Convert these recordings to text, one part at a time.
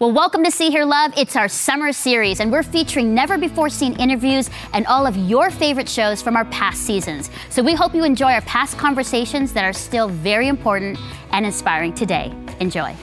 Well, welcome to See Hear Love. It's our summer series, and we're featuring never before seen interviews and all of your favorite shows from our past seasons. So we hope you enjoy our past conversations that are still very important and inspiring today. Enjoy.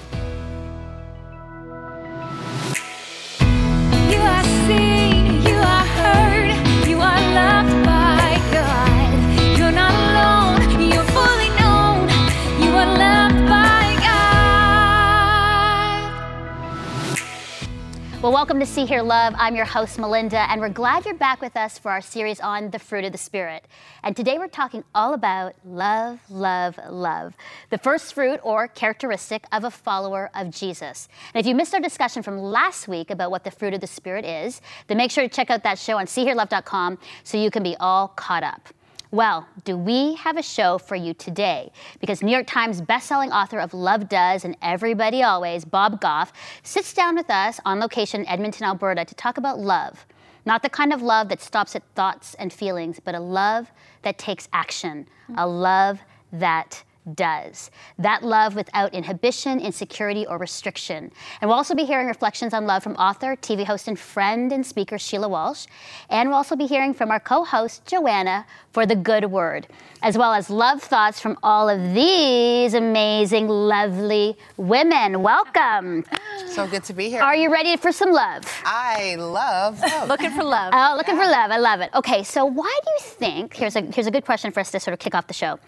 Well, welcome to See Hear Love. I'm your host, Melinda, and we're glad you're back with us for our series on the fruit of the Spirit. And today we're talking all about love, love, love, the first fruit or characteristic of a follower of Jesus. And if you missed our discussion from last week about what the fruit of the Spirit is, then make sure to check out that show on SeeHearLove.com so you can be all caught up. Well, do we have a show for you today? Because New York Times bestselling author of Love Does and Everybody Always, Bob Goff, sits down with us on location in Edmonton, Alberta to talk about love. Not the kind of love that stops at thoughts and feelings, but a love that takes action, a love that does. That love without inhibition, insecurity, or restriction. And we'll also be hearing reflections on love from author, TV host, and friend and speaker Sheila Walsh. And we'll also be hearing from our co host, Joanna, for the good word, as well as love thoughts from all of these amazing, lovely women. Welcome. So good to be here. Are you ready for some love? I love love. Looking for love. Oh, looking for love. I love it. Okay, so why do you think, here's a, here's a good question for us to sort of kick off the show,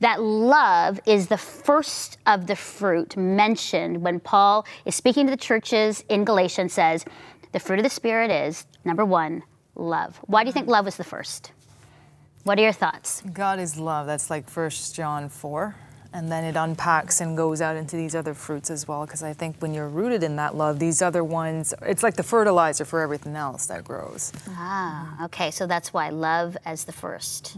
that love is the first of the fruit mentioned when Paul is speaking to the churches in Galatians says, the fruit of the Spirit is, number one, love. Why do you think love was the first? What are your thoughts? God is love. That's like First John 4. And then it unpacks and goes out into these other fruits as well. Because I think when you're rooted in that love, these other ones, it's like the fertilizer for everything else that grows. Ah, okay, so that's why love as the first.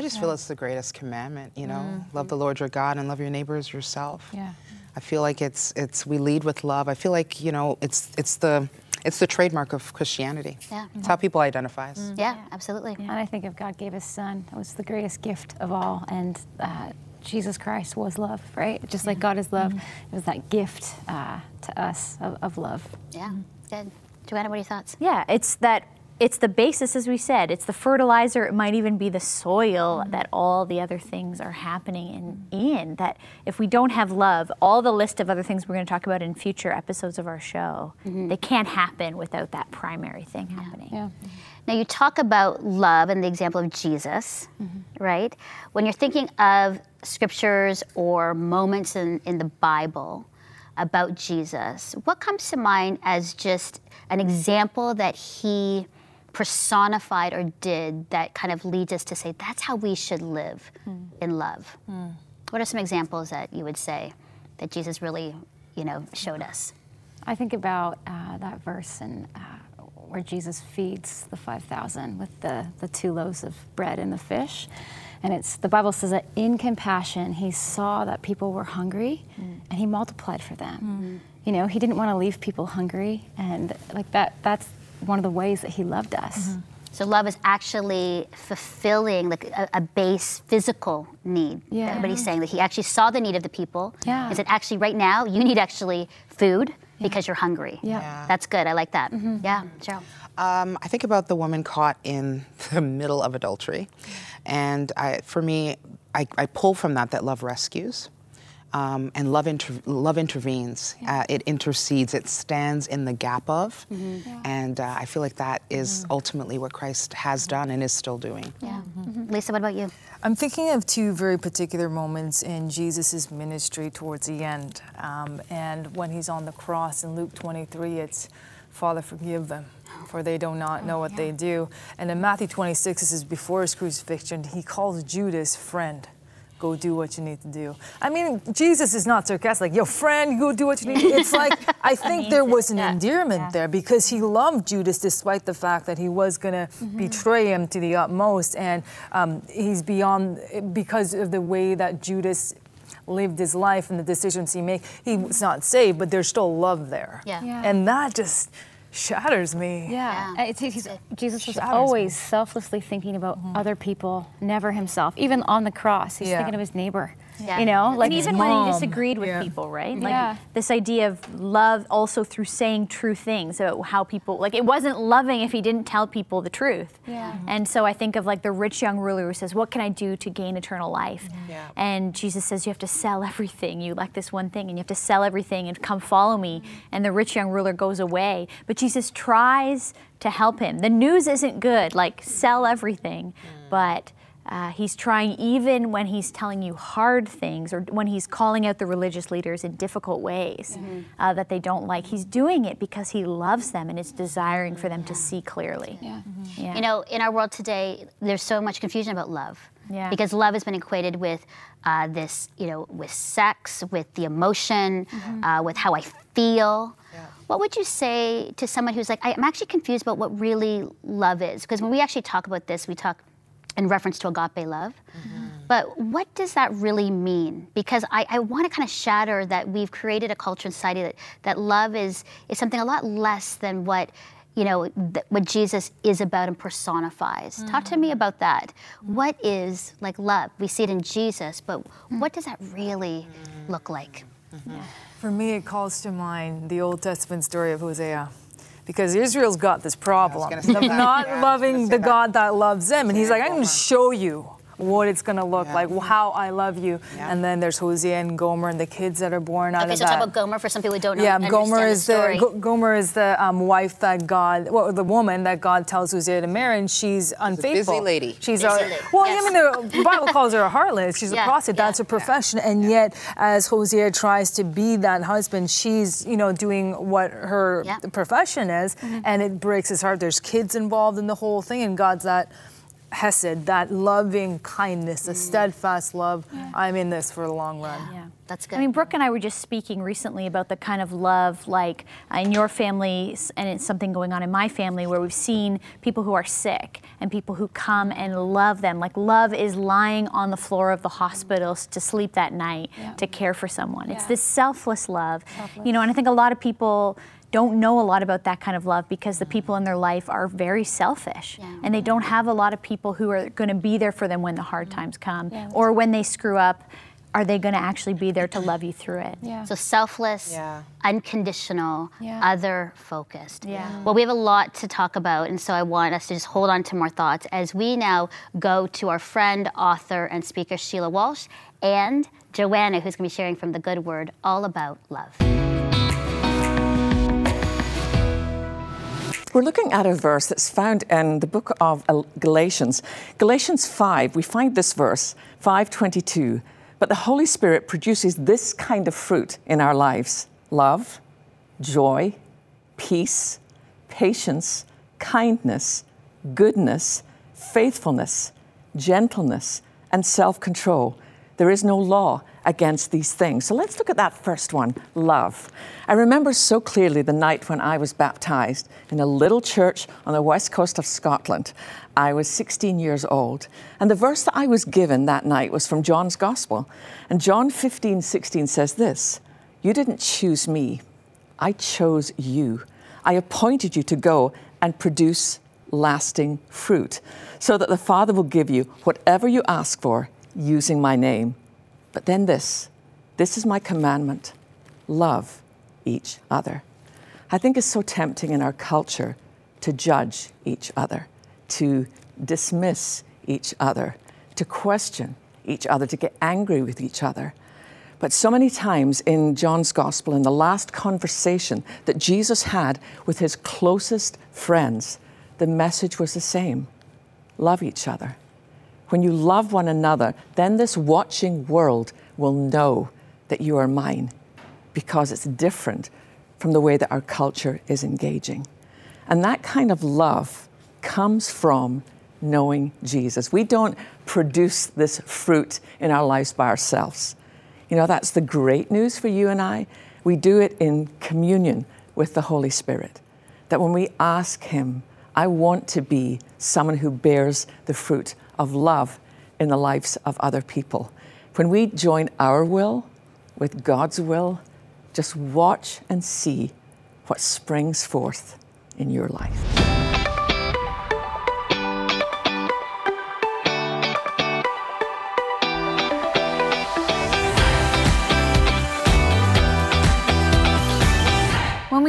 I just feel it's the greatest commandment, you know. Love the Lord your God and love your neighbor as yourself. Yeah. I feel like it's it's we lead with love. I feel like, you know, it's it's the it's the trademark of Christianity. Yeah. It's how people identify us. Yeah, absolutely. And I think if God gave His Son, it was the greatest gift of all. And uh, Jesus Christ was love, right? Just like God is love, it was that gift uh, to us of, of love. Yeah, good. Joanna, what are your thoughts? Yeah, it's that it's the basis, as we said. It's the fertilizer. It might even be the soil mm-hmm. that all the other things are happening in, in. That if we don't have love, all the list of other things we're going to talk about in future episodes of our show, mm-hmm. they can't happen without that primary thing happening. Yeah. Now, you talk about love and the example of Jesus, mm-hmm. right? When you're thinking of scriptures or moments in, in the Bible about Jesus, what comes to mind as just an example that he personified or did that kind of leads us to say that's how we should live in love? What are some examples that you would say that Jesus really, you know, showed us? I think about uh, that verse and uh, where Jesus feeds the 5,000 with the, the two loaves of bread and the fish. And it's the Bible says that in compassion, he saw that people were hungry and he multiplied for them. You know, he didn't want to leave people hungry. And like that, that's one of the ways that he loved us. So love is actually fulfilling like a, a base physical need. Yeah. What he's saying that he actually saw the need of the people. Yeah. He said, actually, right now you need actually food because you're hungry. Yeah. Yeah. That's good. I like that. Yeah, Cheryl. Um, I think about the woman caught in the middle of adultery. And I, for me, I, I pull from that that love rescues. Um, and love, inter- love intervenes. Uh, it intercedes. It stands in the gap of. And uh, I feel like that is ultimately what Christ has done and is still doing. Yeah. Mhm. Lisa, what about you? I'm thinking of two very particular moments in Jesus' ministry towards the end. Um, and when he's on the cross in Luke 23, it's, Father, forgive them, for they do not know what they do. And in Matthew 26, this is before his crucifixion, he calls Judas friend. Go do what you need to do. I mean, Jesus is not sarcastic, like, yo, friend, go do what you need to do. It's like, I think there was an endearment there because he loved Judas despite the fact that he was going to betray him to the utmost. And um, he's beyond, because of the way that Judas lived his life and the decisions he made, he was not saved, but there's still love there. Yeah. Yeah. And that just shatters me. Yeah, Yeah. It's- he's- Jesus was Shatters always me. selflessly thinking about mm-hmm. other people, never himself. Even on the cross, he's Yeah. thinking of his neighbor. Yeah. You know, like his even when he disagreed with Yeah. people, right? Like Yeah. this idea of love also through saying true things about how people like it wasn't loving if he didn't tell people the truth. Yeah. Mm-hmm. And so I think of like the rich young ruler who says, "What can I do to gain eternal life?" Mm-hmm. Yeah. And Jesus says, "You have to sell everything. You like this one thing, and you have to sell everything and come follow me." Mm-hmm. And the rich young ruler goes away, but Jesus tries to help him. The news isn't good, like sell everything, mm. but uh, he's trying even when he's telling you hard things or when he's calling out the religious leaders in difficult ways uh, that they don't like. He's doing it because he loves them and is desiring for them to see clearly. Yeah. Yeah. You know, in our world today, there's so much confusion about love. Yeah. Because love has been equated with uh, this, you know, with sex, with the emotion, uh, with how I feel. What would you say to someone who's like, I'm actually confused about what really love is? Because when we actually talk about this, we talk in reference to agape love. But what does that really mean? Because I, I want to kind of shatter that we've created a culture and society that, that love is, is something a lot less than what you know th- what Jesus is about and personifies. Talk to me mm-hmm. about that. Mm-hmm. What is like love? We see it in Jesus, but mm. what does that really mm. look like? Mm-hmm. For me, it calls to mind the Old Testament story of Hosea. Because Israel's got this problem not Yeah, I was loving the that. God that loves them. And he's like, I'm going to show you what it's going to look Yeah. like, how I love you. Yeah. And then there's Hosea and Gomer and the kids that are born out Okay, of so that. talk about Gomer for some people who don't know. Yeah, understand Gomer is the, story. Go- Gomer is the um, wife that God, well, the woman that God tells Hosea to marry, and she's unfaithful. Busy lady. She's Busy a lady, well. yes. I mean, the Bible calls her a harlot. She's Yeah, a prostitute. yeah. That's her profession, and yet, as Hosea tries to be that husband, she's you know doing what her Yeah. profession is, and it breaks his heart. There's kids involved in the whole thing, and God's that. Hesed, that loving kindness, the steadfast love. I'm in this for the long run. Yeah. That's good. I mean, Brooke and I were just speaking recently about the kind of love, like uh, in your family, and it's something going on in my family where we've seen people who are sick and people who come and love them. Like, love is lying on the floor of the hospitals to sleep that night to care for someone. It's this selfless love, you know, and I think a lot of people don't know a lot about that kind of love because the people in their life are very selfish Yeah. and they don't have a lot of people who are going to be there for them when the hard mm-hmm. times come Yeah. or when they screw up are they going to actually be there to love you through it Yeah. So selfless, Yeah. unconditional, Yeah. other focused. Yeah. Well, we have a lot to talk about, and so I want us to just hold on to more thoughts as we now go to our friend, author, and speaker Sheila Walsh and Joanna, who's going to be sharing from the Good Word all about love. We're looking at a verse that's found in the book of Galatians. Galatians 5, we find this verse, 522. But the Holy Spirit produces this kind of fruit in our lives love, joy, peace, patience, kindness, goodness, faithfulness, gentleness, and self control. There is no law against these things. So let's look at that first one love. I remember so clearly the night when I was baptized in a little church on the west coast of Scotland. I was 16 years old, and the verse that I was given that night was from John's Gospel. And John 15, 16 says this You didn't choose me, I chose you. I appointed you to go and produce lasting fruit, so that the Father will give you whatever you ask for using my name. But then this this is my commandment love each other. I think it's so tempting in our culture to judge each other, to dismiss each other, to question each other, to get angry with each other. But so many times in John's gospel, in the last conversation that Jesus had with his closest friends, the message was the same love each other. When you love one another, then this watching world will know that you are mine because it's different from the way that our culture is engaging. And that kind of love comes from knowing Jesus. We don't produce this fruit in our lives by ourselves. You know, that's the great news for you and I. We do it in communion with the Holy Spirit. That when we ask Him, I want to be someone who bears the fruit of love in the lives of other people. When we join our will with God's will, just watch and see what springs forth in your life.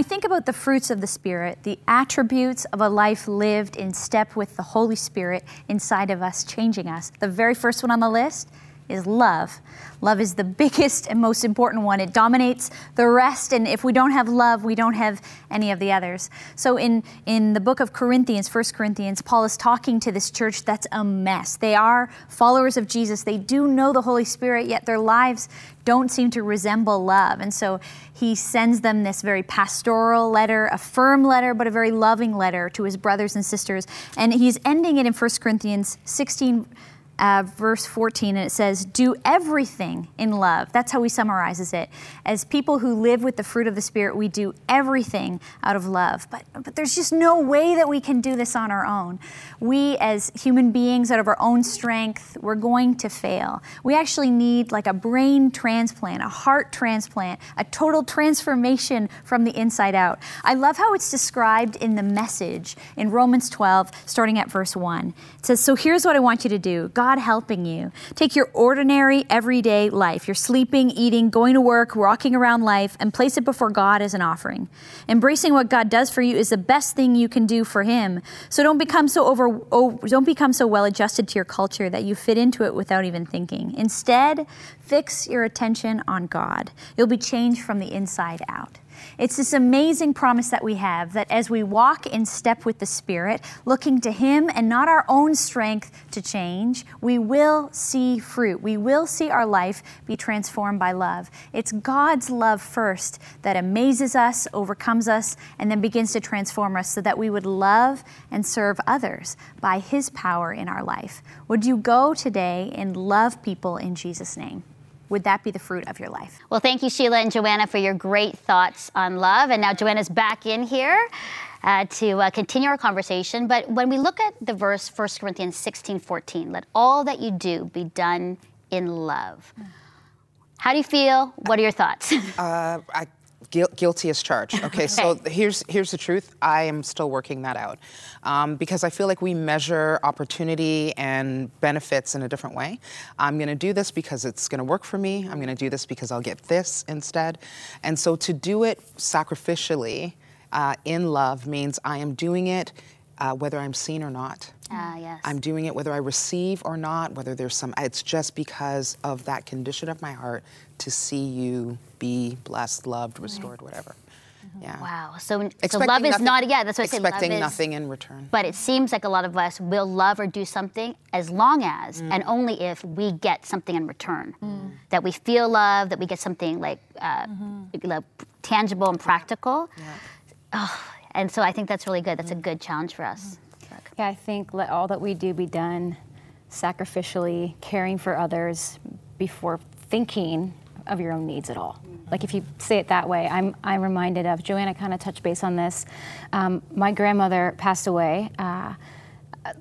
We think about the fruits of the Spirit, the attributes of a life lived in step with the Holy Spirit inside of us, changing us, the very first one on the list is love. Love is the biggest and most important one. It dominates the rest, and if we don't have love, we don't have any of the others. So in, in the book of Corinthians, 1 Corinthians, Paul is talking to this church that's a mess. They are followers of Jesus. They do know the Holy Spirit, yet their lives don't seem to resemble love. And so he sends them this very pastoral letter, a firm letter, but a very loving letter to his brothers and sisters. And he's ending it in 1 Corinthians 16 uh, verse 14, and it says, Do everything in love. That's how he summarizes it. As people who live with the fruit of the Spirit, we do everything out of love. But, but there's just no way that we can do this on our own. We, as human beings, out of our own strength, we're going to fail. We actually need like a brain transplant, a heart transplant, a total transformation from the inside out. I love how it's described in the message in Romans 12, starting at verse 1. It says, So here's what I want you to do God helping you. Take your ordinary, everyday life, your sleeping, eating, going to work, walking around life, and place it before God as an offering. Embracing what God does for you is the best thing you can do for Him. So don't become so over, oh, don't become so well adjusted to your culture that you fit into it without even thinking. Instead, fix your attention on God. You'll be changed from the inside out. It's this amazing promise that we have that as we walk in step with the Spirit, looking to Him and not our own strength to change, we will see fruit. We will see our life be transformed by love. It's God's love first that amazes us, overcomes us, and then begins to transform us so that we would love and serve others by His power in our life. Would you go today and love people in Jesus' name? Would that be the fruit of your life? Well, thank you, Sheila and Joanna, for your great thoughts on love. And now Joanna's back in here. Uh, to uh, continue our conversation. But when we look at the verse 1 Corinthians 16 14, let all that you do be done in love. How do you feel? What are your thoughts? Uh, I, guil- guilty as charged. Okay, so here's here's the truth. I am still working that out um, because I feel like we measure opportunity and benefits in a different way. I'm going to do this because it's going to work for me. I'm going to do this because I'll get this instead. And so to do it sacrificially uh, in love means I am doing it uh, whether I'm seen or not. Ah, yes. I'm doing it whether I receive or not, whether there's some, it's just because of that condition of my heart to see you be blessed, loved, restored, whatever. Yeah. Wow. So, so love is nothing- not, yeah, that's what I say. Expecting nothing in return. But it seems like a lot of us will love or do something as long as Mm. and only if we get something in return. That we feel love, that we get something like uh, Mm-hmm. like tangible and practical. Oh, and so I think that's really good. That's a good challenge for us. Yeah, I think let all that we do be done sacrificially, caring for others before thinking of your own needs at all. Like if you say it that way, I'm, I'm reminded of, Joanna kind of touched base on this. Um, my grandmother passed away uh,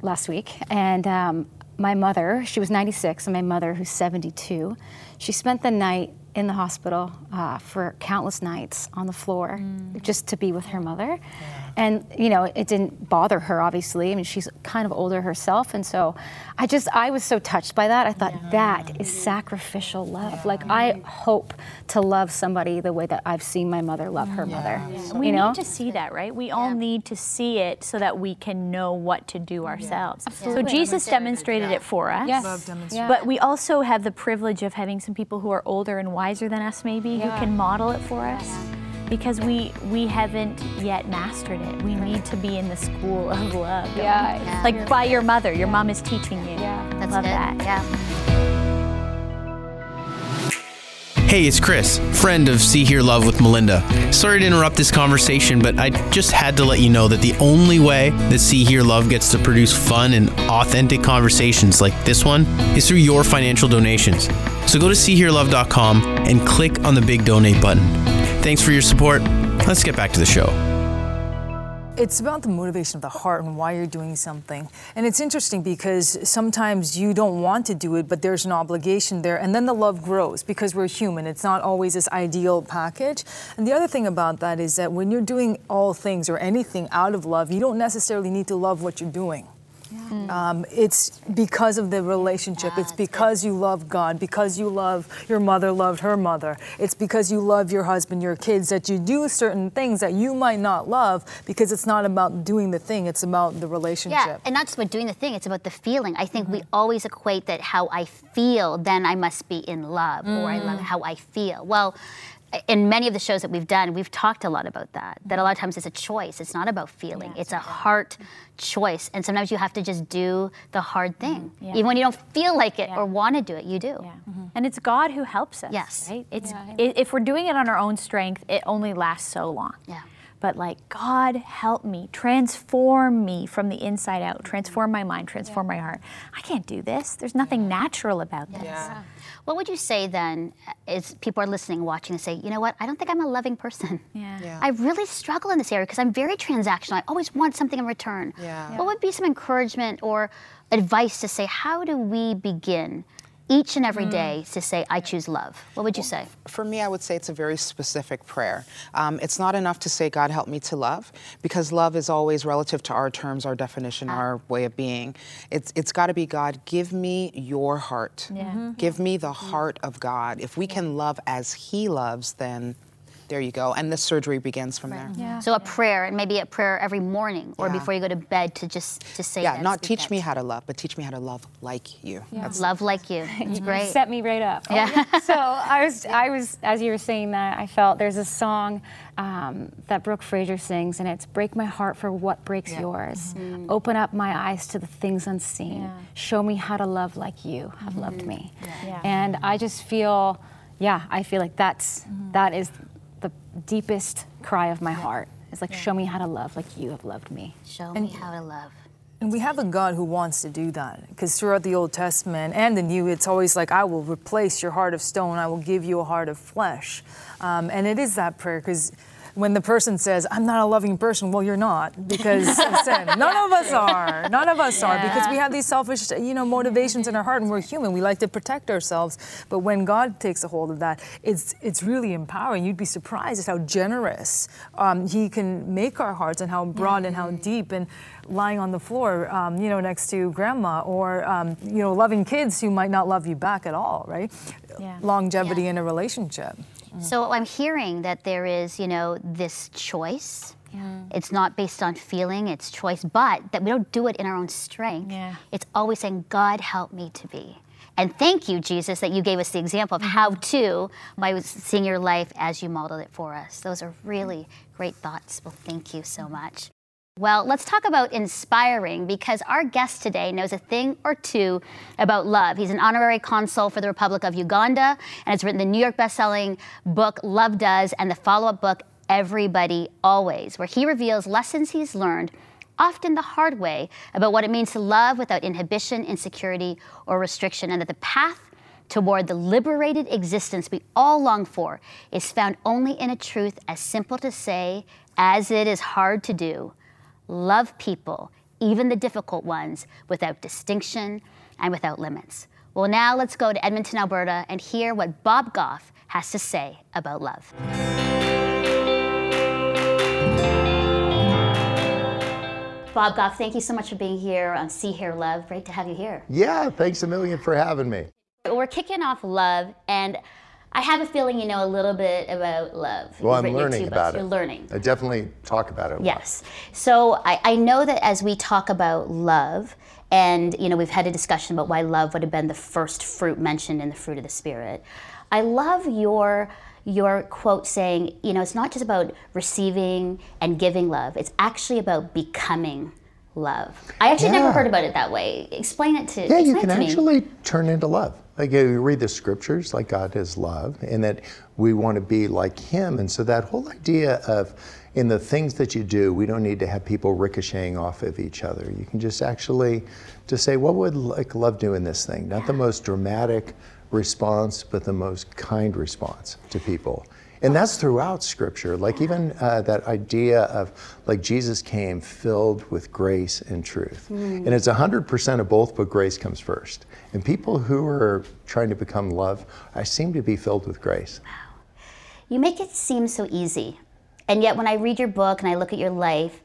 last week, and um, my mother, she was 96, and my mother, who's 72, she spent the night in the hospital uh, for countless nights on the floor just to be with her mother. And, you know, it didn't bother her, obviously. I mean, she's kind of older herself. And so I just, I was so touched by that. I thought, that is sacrificial love. Like, I hope to love somebody the way that I've seen my mother love her mother. We You know? need to see that, right? We all need to see it so that we can know what to do ourselves. So Jesus demonstrated it for us. Yes. But we also have the privilege of having some people who are older and wiser than us, maybe, who can model it for us. Because we we haven't yet mastered it. We need to be in the school of love. don't we? Yeah, Like by your mother. Your mom is teaching you. Yeah. That's Love good. that. Yeah. Hey, it's Chris, friend of See Hear Love with Melinda. Sorry to interrupt this conversation, but I just had to let you know that the only way that See Hear Love gets to produce fun and authentic conversations like this one is through your financial donations. So go to SeeHearLove.com and click on the big donate button. Thanks for your support. Let's get back to the show. It's about the motivation of the heart and why you're doing something. And it's interesting because sometimes you don't want to do it, but there's an obligation there. And then the love grows because we're human. It's not always this ideal package. And the other thing about that is that when you're doing all things or anything out of love, you don't necessarily need to love what you're doing. Um, it's because of the relationship. it's ah, because you love God, because you love your mother loved her mother. It's because you love your husband, your kids, that you do certain things that you might not love because it's not about doing the thing, it's about the relationship. Yeah, and not just about doing the thing, it's about the feeling. I think we mm-hmm. always equate that how I feel, then I must be in love, or I love mm. how I feel. Well, in many of the shows that we've done, we've talked a lot about that. That a lot of times it's a choice. It's not about feeling. it's a heart choice. And sometimes you have to just do the hard mm-hmm. thing. Even when you don't feel like it or want to do it, you do. Yeah. Mm-hmm. And it's God who helps us. Yes. Right? It's i if we're doing it on our own strength, it only lasts so long. Yeah. But like God help me, transform me from the inside out, transform mm-hmm. my mind, transform my heart. I can't do this. There's nothing natural about this. What would you say then, uh, is people are listening, watching, and say, you know what, I don't think I'm a loving person. Yeah. Yeah. I really struggle in this area because I'm very transactional. I always want something in return. Yeah. What would be some encouragement or advice to say, how do we begin each and every mm. day to say, I choose love? What would you say? For me, I would say it's a very specific prayer. Um, it's not enough to say, God, help me to love, because love is always relative to our terms, our definition, ah. our way of being. It's, it's got to be, God, give me your heart. Give me the mm-hmm. heart of God. If we can love as He loves, then there you go. And the surgery begins from there. Yeah. So a prayer, and maybe a prayer every morning or Yeah. before you go to bed to just to say Yeah, that, not teach that. me how to love, but teach me how to love like you. That's Love like you. It's great. set me right up. Yeah. Oh, so I was, I was, as you were saying that, I felt there's a song um, that Brooke Fraser sings, and it's "Break my heart for what breaks yours. Mm-hmm. Open up my eyes to the things unseen. Show me how to love like you have loved mm-hmm. me." Yeah. And I just feel, yeah, I feel like that's mm-hmm. that is the deepest cry of my heart. It's like, show me how to love like you have loved me. Show me how to love. And we have a God who wants to do that. Because throughout the Old Testament and the New, it's always like, I will replace your heart of stone, I will give you a heart of flesh. Um, and it is that prayer, because when the person says, I'm not a loving person, well, you're not, because. None of us are. None of us are, because we have these selfish, you know, motivations in our heart, and we're human. We like to protect ourselves. But when God takes a hold of that, it's it's really empowering. You'd be surprised at how generous um, He can make our hearts, and how broad and how deep. And lying on the floor, um, you know, next to grandma, or um, you know, loving kids who might not love you back at all, right? Yeah. Longevity in a relationship. Mm-hmm. So I'm hearing that there is, you know, this choice. It's not based on feeling, it's choice, but that we don't do it in our own strength. Yeah. It's always saying, God, help me to be. And thank you, Jesus, that you gave us the example of how mm-hmm. to by seeing your life as you modeled it for us. Those are really great thoughts. Well, thank you so much. Well, let's talk about inspiring because our guest today knows a thing or two about love. He's an honorary consul for the Republic of Uganda and has written the New York bestselling book Love Does and the follow up book Everybody Always, where he reveals lessons he's learned, often the hard way, about what it means to love without inhibition, insecurity, or restriction, and that the path toward the liberated existence we all long for is found only in a truth as simple to say as it is hard to do love people, even the difficult ones, without distinction and without limits. Well, now let's go to Edmonton, Alberta, and hear what Bob Goff has to say about love. Bob Goff, thank you so much for being here on See Hear Love. Great to have you here. Yeah, thanks a million for having me. We're kicking off love, and I have a feeling you know a little bit about love. Well, You've I'm learning about books. it. You're learning. I definitely talk about it. A lot. Yes. So I, I know that as we talk about love, and you know we've had a discussion about why love would have been the first fruit mentioned in the fruit of the spirit. I love your your quote saying, you know, it's not just about receiving and giving love. It's actually about becoming love. I actually never heard about it that way. Explain it to me. Yeah, you can actually turn into love. Like you read the scriptures, like God is love, and that we want to be like Him. And so that whole idea of in the things that you do, we don't need to have people ricocheting off of each other. You can just actually just say, what would like love do in this thing? Not the most dramatic response, but the most kind response to people. And that's throughout Scripture. Like even uh, that idea of like Jesus came filled with grace and truth, and it's hundred percent of both, but grace comes first. And people who are trying to become love, I seem to be filled with grace. Wow. You make it seem so easy. And yet, when I read your book and I look at your life,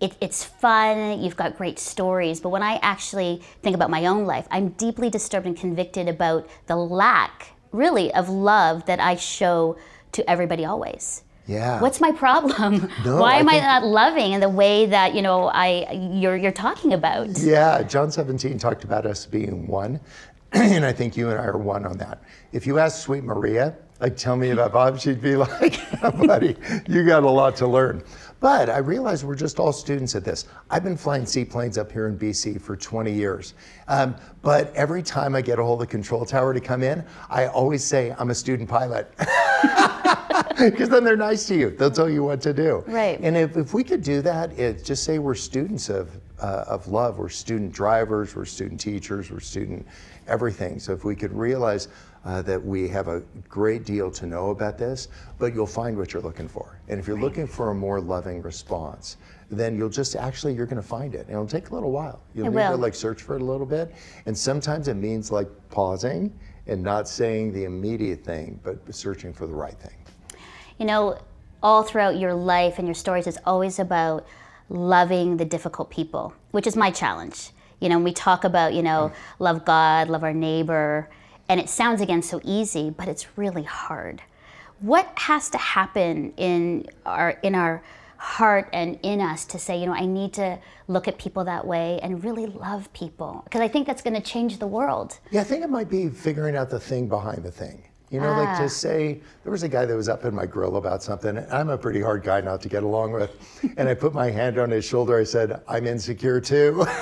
it, it's fun, you've got great stories. But when I actually think about my own life, I'm deeply disturbed and convicted about the lack, really, of love that I show to everybody always. Yeah. What's my problem? No, Why I am I think- not loving in the way that you know I you're you're talking about? Yeah, John 17 talked about us being one, and I think you and I are one on that. If you ask Sweet Maria, like, tell me about Bob, she'd be like, buddy, you got a lot to learn. But I realize we're just all students at this. I've been flying seaplanes up here in BC for 20 years. Um, but every time I get a hold of the control tower to come in, I always say I'm a student pilot. Because then they're nice to you. They'll tell you what to do. Right. And if, if we could do that, it, just say we're students of, uh, of love. We're student drivers, we're student teachers, we're student everything. So if we could realize uh, that we have a great deal to know about this, but you'll find what you're looking for. And if you're looking for a more loving response, then you'll just actually you're going to find it. And it'll take a little while. You'll It need to like search for it a little bit. And sometimes it means like pausing and not saying the immediate thing, but searching for the right thing. You know, all throughout your life and your stories, it's always about loving the difficult people, which is my challenge. You know, we talk about, you know, mm. love God, love our neighbor, and it sounds again so easy, but it's really hard. What has to happen in our in our heart and in us to say, you know, I need to look at people that way and really love people? Because I think that's going to change the world. Yeah, I think it might be figuring out the thing behind the thing. You know, like Ah. to say, there was a guy that was up in my grill about something. and I'm a pretty hard guy not to get along with. And I put my hand on his shoulder. I said, I'm insecure too.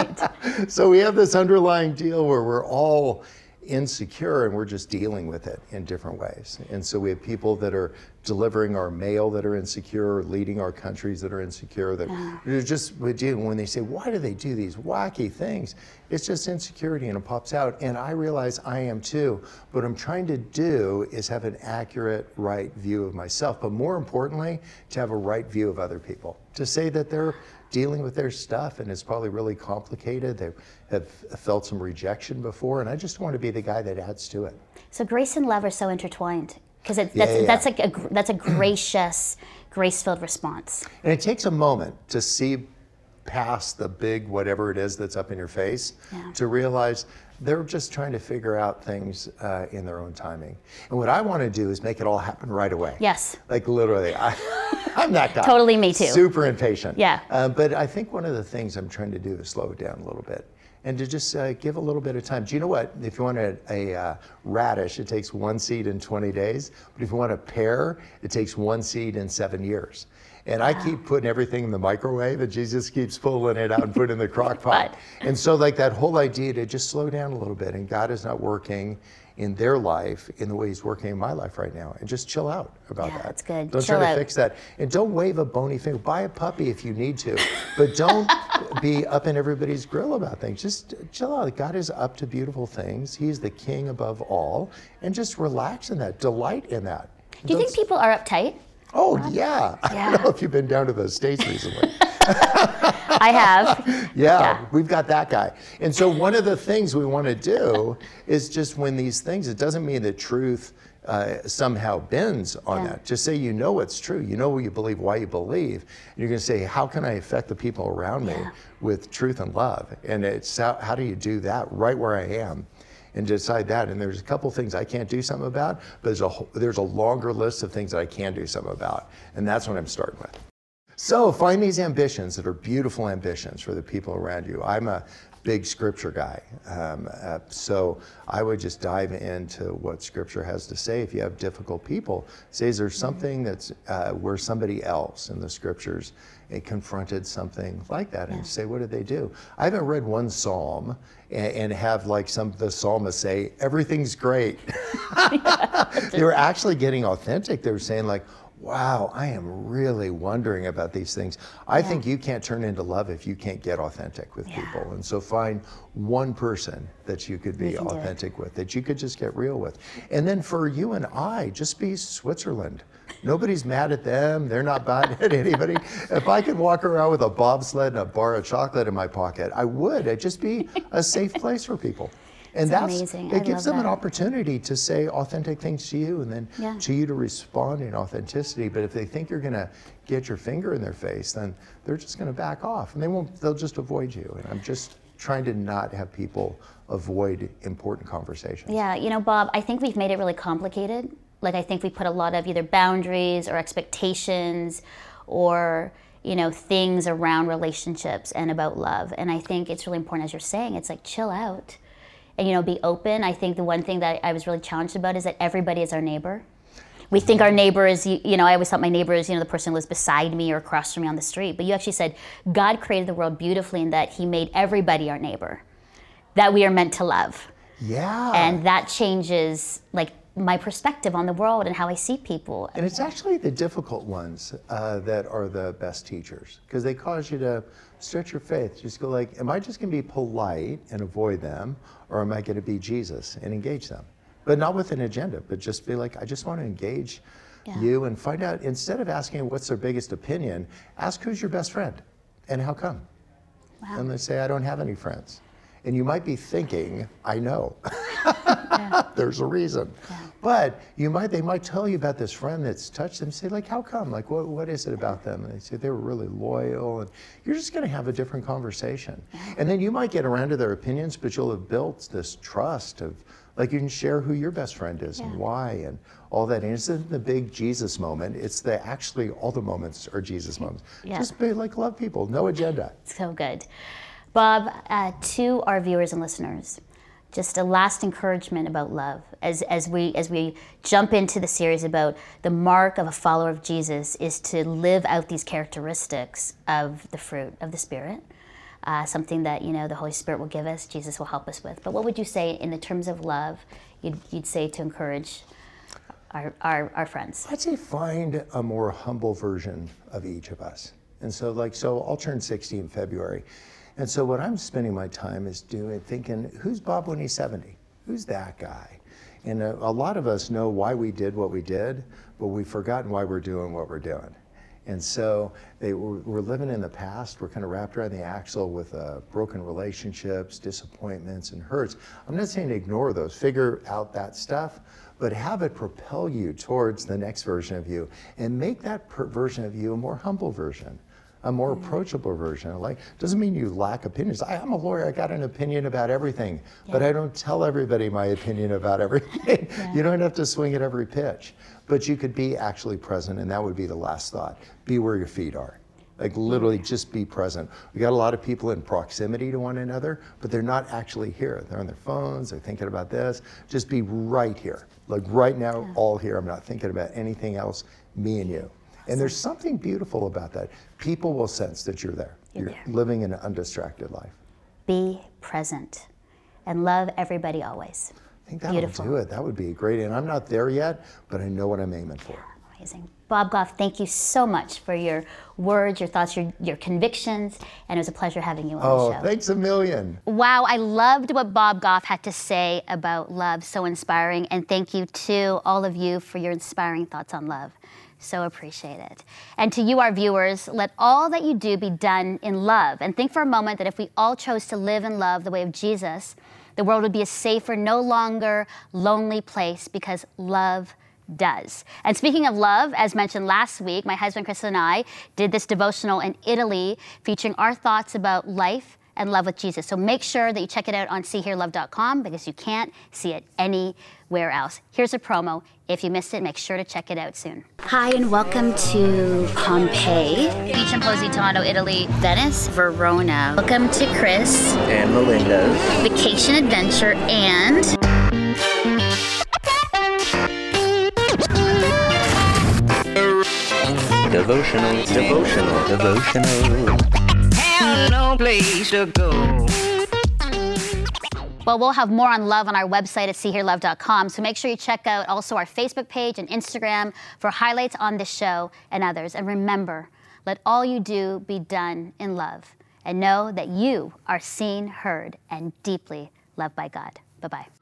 so we have this underlying deal where we're all insecure and we're just dealing with it in different ways. And so we have people that are delivering our mail that are insecure, leading our countries that are insecure, that uh-huh. they're just we do- when they say, why do they do these wacky things? It's just insecurity and it pops out. And I realize I am too. What I'm trying to do is have an accurate, right view of myself, but more importantly, to have a right view of other people. To say that they're dealing with their stuff and it's probably really complicated. They have felt some rejection before, and I just want to be the guy that adds to it. So grace and love are so intertwined because that's Yeah, yeah, that's like a that's a gracious, grace-filled response. And it takes a moment to see past the big whatever it is that's up in your face Yeah. to realize they're just trying to figure out things uh, in their own timing. And what I want to do is make it all happen right away. Yes. Like literally, I, I'm that guy. Totally me too. Super impatient. Yeah. Uh, but I think one of the things I'm trying to do is slow it down a little bit. And to just uh, give a little bit of time. Do you know what? If you want a, a uh, radish, it takes one seed in 20 days. But if you want a pear, it takes one seed in seven years. And I keep putting everything in the microwave, and Jesus keeps pulling it out and putting it in the crock pot. And so, like that whole idea to just slow down a little bit, and God is not working in their life in the way He's working in my life right now, and just chill out about Yeah, that. that's good. Don't Chill try to fix that, and don't wave a bony finger. Buy a puppy if you need to, but don't be up in everybody's grill about things. Just chill out. God is up to beautiful things. He's the King above all, and just relax in that. Delight in that. Do you think people are uptight? Oh yeah. I don't know if you've been down to the states recently. I have. Yeah, Yeah. we've got that guy. And so one of the things we want to do is just when these things, it doesn't mean that truth uh, somehow bends on Yeah. that. Just say you know what's true, you know what you believe, why you believe. And you're going to say, how can I affect the people around me Yeah. with truth and love? And it's how, how do you do that right where I am? And decide that. And there's a couple things I can't do something about, but there's a whole- there's a longer list of things that I can do something about, and that's what I'm starting with. So find these ambitions that are beautiful ambitions for the people around you. I'm a big scripture guy. Um, uh, so I would just dive into what scripture has to say. If you have difficult people, say, is there something that's uh, where somebody else in the scriptures confronted something like that and say, what did they do? I haven't read one psalm and, and have like some of the psalmists say, everything's great. they were actually getting authentic. They were saying like, wow, I am really wondering about these things. I think you can't turn into love if you can't get authentic with people. And so find one person that you could be authentic with, that you could just get real with. And then for you and I, just be Switzerland. Nobody's mad at them. They're not mad at anybody. If I could walk around with a bobsled and a bar of chocolate in my pocket, I would. It'd just be a safe place for people. And That's that's amazing. I it gives love them an opportunity to say authentic things to you and then Yeah. to you to respond in authenticity. But if they think you're going to get your finger in their face, then they're just going to back off and they won't they'll just avoid you. And I'm just trying to not have people avoid important conversations. Yeah, you know, Bob, I think we've made it really complicated. Like, I think we put a lot of either boundaries or expectations or, you know, things around relationships and about love. And I think it's really important, as you're saying, it's like chill out and, you know, be open. I think the one thing that I was really challenged about is that everybody is our neighbor. We think our neighbor is, you you know, I always thought my neighbor is, you know, the person who lives beside me or across from me on the street. But you actually said God created the world beautifully in that He made everybody our neighbor, that we are meant to love Yeah. and that changes like my perspective on the world and how I see people. And it's actually the difficult ones uh, that are the best teachers because they cause you to stretch your faith. Just go like, am I just going to be polite and avoid them, or am I going to be Jesus and engage them? But not with an agenda, but just be like, I just want to engage you and find out. Instead of asking what's their biggest opinion, ask who's your best friend and how come. And they say, I don't have any friends. And you might be thinking, I know. There's a reason. But you might they might tell you about this friend that's touched them. Say like, how come? Like, what what is it about them? And they say they were really loyal, and you're just going to have a different conversation. And then you might get around to their opinions, but you'll have built this trust of like you can share who your best friend is and why and all that. And it's not the big Jesus moment. It's the actually all the moments are Jesus moments. Yeah. Just be like love people, no agenda. So good. Bob, uh, to our viewers and listeners, just a last encouragement about love as, as we as we jump into the series about the mark of a follower of Jesus is to live out these characteristics of the fruit of the Spirit. Uh, something that you know the Holy Spirit will give us, Jesus will help us with. But what would you say in the terms of love? You'd, you'd say to encourage our, our, our friends. I'd say find a more humble version of each of us. And so, like, so I'll turn 60 in February. And so, what I'm spending my time is doing, thinking, who's Bob when he's 70? Who's that guy? And a, a lot of us know why we did what we did, but we've forgotten why we're doing what we're doing. And so they, we're, we're living in the past. We're kind of wrapped around the axle with uh, broken relationships, disappointments, and hurts. I'm not saying ignore those, figure out that stuff, but have it propel you towards the next version of you and make that per- version of you a more humble version. A more mm-hmm. approachable version. Like, doesn't mean you lack opinions. I, I'm a lawyer. I got an opinion about everything, but I don't tell everybody my opinion about everything. you don't have to swing at every pitch, but you could be actually present, and that would be the last thought. Be where your feet are. Like literally just be present. We got a lot of people in proximity to one another, but they're not actually here. They're on their phones, they're thinking about this. Just be right here. Like right now, all here. I'm not thinking about anything else, me and you. And there's something beautiful about that. People will sense that you're there. You're You're, there. living an undistracted life. Be present and love everybody always. I think that'll Beautiful. do it. That would be great. And I'm not there yet, but I know what I'm aiming for. Amazing. Bob Goff, thank you so much for your words, your thoughts, your, your convictions, and it was a pleasure having you on Oh, the show. Oh, thanks a million. Wow, I loved what Bob Goff had to say about love. So inspiring. And thank you to all of you for your inspiring thoughts on love. So appreciate it. And to you, our viewers, let all that you do be done in love. And think for a moment that if we all chose to live in love the way of Jesus, the world would be a safer, no longer lonely place because love does. And speaking of love, as mentioned last week, my husband Chris and I did this devotional in Italy featuring our thoughts about life and love with Jesus. So make sure that you check it out on seehearlove.com because you can't see it anywhere else. Here's a promo. If you missed it, make sure to check it out soon. Hi, and welcome to Pompeii, Beach in Positano, Italy, Venice, Verona. Welcome to Chris, and Melinda's Vacation Adventure, and devotional, devotional, devotional. No place to go. Well, we'll have more on love on our website at seehearlove.com. So make sure you check out also our Facebook page and Instagram for highlights on this show and others. And remember, let all you do be done in love. And know that you are seen, heard, and deeply loved by God. Bye bye.